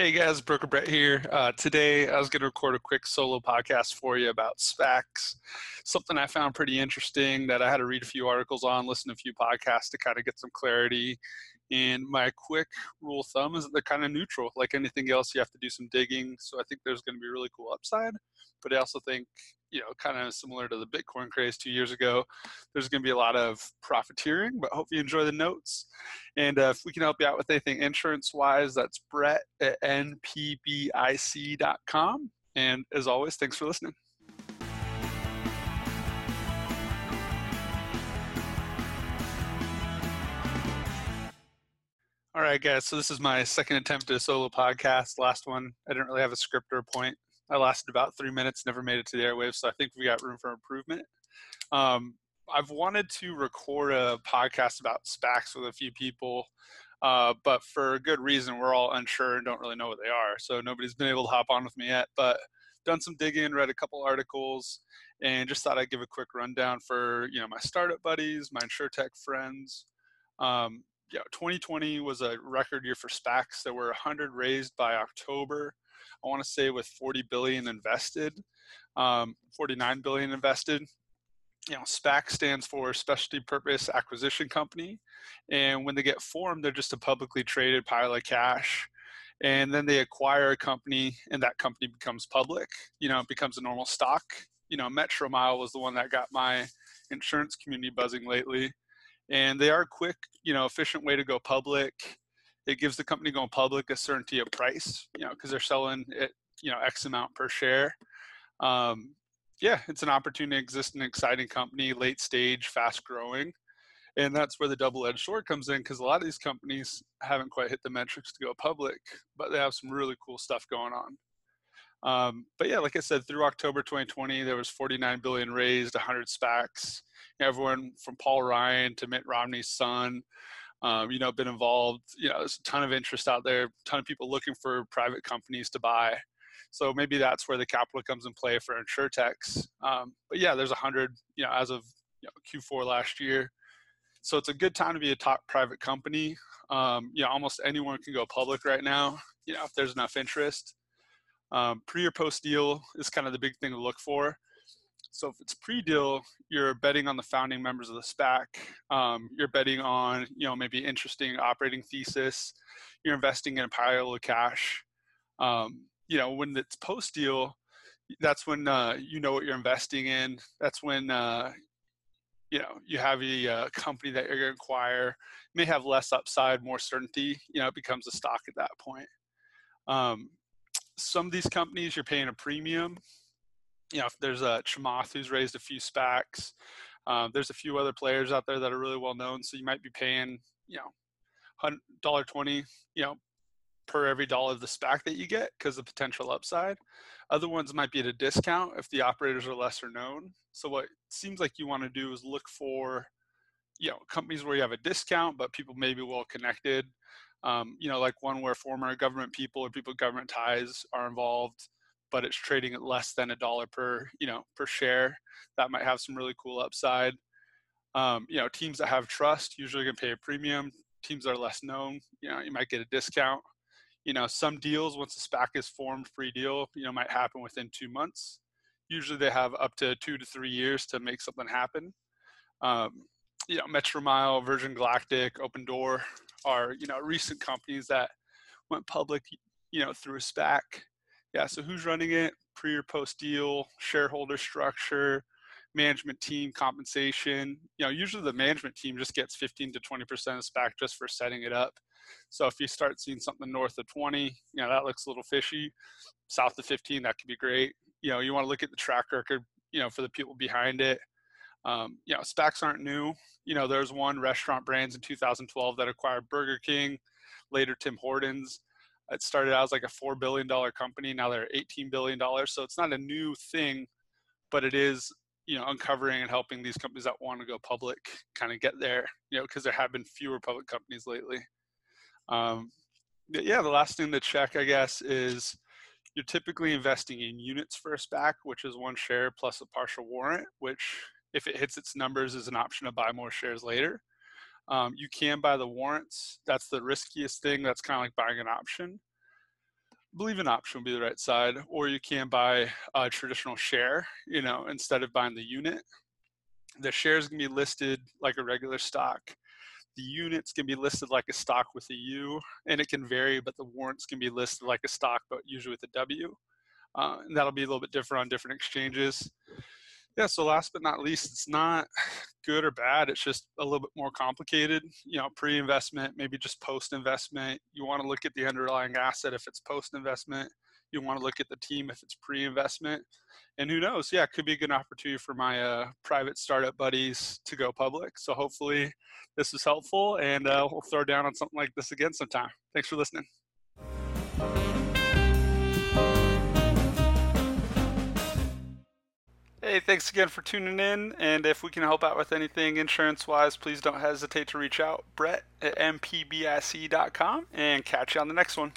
Hey guys, Broker Brett here. Uh, today I was going to record a quick solo podcast for you about SPACs. Something I found pretty interesting that I had to read a few articles on, listen to a few podcasts to kind of get some clarity. And my quick rule of thumb is that they're kind of neutral. Like anything else, you have to do some digging. So I think there's going to be really cool upside. But I also think you know, kind of similar to the Bitcoin craze two years ago. There's going to be a lot of profiteering, but hope you enjoy the notes. And uh, if we can help you out with anything insurance wise, that's Brett at npbic.com. And as always, thanks for listening. All right, guys. So this is my second attempt at a solo podcast. Last one, I didn't really have a script or a point. I lasted about three minutes, never made it to the airwaves, so I think we got room for improvement. Um, I've wanted to record a podcast about SPACs with a few people, uh, but for a good reason. We're all unsure and don't really know what they are, so nobody's been able to hop on with me yet. But done some digging, read a couple articles, and just thought I'd give a quick rundown for you know my startup buddies, my insurtech friends. Um, yeah, 2020 was a record year for SPACs. There were 100 raised by October. I want to say with 40 billion invested, um, 49 billion invested. You know, SPAC stands for Specialty Purpose Acquisition Company, and when they get formed, they're just a publicly traded pile of cash. And then they acquire a company, and that company becomes public. You know, it becomes a normal stock. You know, Metromile was the one that got my insurance community buzzing lately and they are quick you know efficient way to go public it gives the company going public a certainty of price, you know, because they're selling it, you know, X amount per share. Um, yeah, it's an opportunity to exist in an exciting company, late stage, fast growing. And that's where the double edged sword comes in because a lot of these companies haven't quite hit the metrics to go public, but they have some really cool stuff going on. Um, but yeah, like I said, through October 2020, there was 49 billion raised, 100 SPACs. Everyone from Paul Ryan to Mitt Romney's son, um, you know, been involved. You know, there's a ton of interest out there, ton of people looking for private companies to buy. So maybe that's where the capital comes in play for insurtechs. Um, but yeah, there's a hundred, you know, as of you know, Q4 last year. So it's a good time to be a top private company. Um, you know, almost anyone can go public right now. You know, if there's enough interest. Um, pre or post deal is kind of the big thing to look for. So if it's pre-deal, you're betting on the founding members of the SPAC. Um, you're betting on, you know, maybe interesting operating thesis. You're investing in a pile of cash. Um, you know, when it's post-deal, that's when uh, you know what you're investing in. That's when uh, you know you have a uh, company that you're going to acquire. may have less upside, more certainty. You know, it becomes a stock at that point. Um, some of these companies you're paying a premium you know, if there's a Chamath who's raised a few SPACs. Um, there's a few other players out there that are really well known, so you might be paying, you know, dollar twenty, you know, per every dollar of the SPAC that you get because of potential upside. Other ones might be at a discount if the operators are lesser known. So what seems like you want to do is look for, you know, companies where you have a discount, but people may be well connected. Um, you know, like one where former government people or people with government ties are involved but it's trading at less than a dollar per you know per share. That might have some really cool upside. Um, you know teams that have trust usually going to pay a premium. Teams that are less known you know you might get a discount. You know some deals once the spac is formed free deal you know might happen within two months. Usually they have up to two to three years to make something happen. Um, you know metromile virgin galactic open door are you know recent companies that went public you know through a spac yeah, so who's running it? Pre or post deal, shareholder structure, management team compensation. You know, usually the management team just gets 15 to 20% of SPAC just for setting it up. So if you start seeing something north of 20, you know, that looks a little fishy. South of 15, that could be great. You know, you want to look at the track record, you know, for the people behind it. Um, you know, SPACs aren't new. You know, there's one restaurant brands in 2012 that acquired Burger King, later Tim Hortons. It started out as like a four billion dollar company. Now they're eighteen billion dollars. So it's not a new thing, but it is you know uncovering and helping these companies that want to go public kind of get there. You know, because there have been fewer public companies lately. Um, yeah, the last thing to check, I guess, is you're typically investing in units first back, which is one share plus a partial warrant, which if it hits its numbers is an option to buy more shares later. Um, you can buy the warrants. That's the riskiest thing. That's kind of like buying an option. believe an option would be the right side, or you can buy a traditional share, you know, instead of buying the unit. The shares can be listed like a regular stock. The units can be listed like a stock with a U, and it can vary, but the warrants can be listed like a stock, but usually with a W. Uh, and that'll be a little bit different on different exchanges. Yeah, so last but not least, it's not good or bad. It's just a little bit more complicated. You know, pre investment, maybe just post investment. You want to look at the underlying asset if it's post investment. You want to look at the team if it's pre investment. And who knows? Yeah, it could be a good opportunity for my uh, private startup buddies to go public. So hopefully this was helpful and uh, we'll throw down on something like this again sometime. Thanks for listening. Hey, thanks again for tuning in. And if we can help out with anything insurance wise, please don't hesitate to reach out. Brett at mpbic.com and catch you on the next one.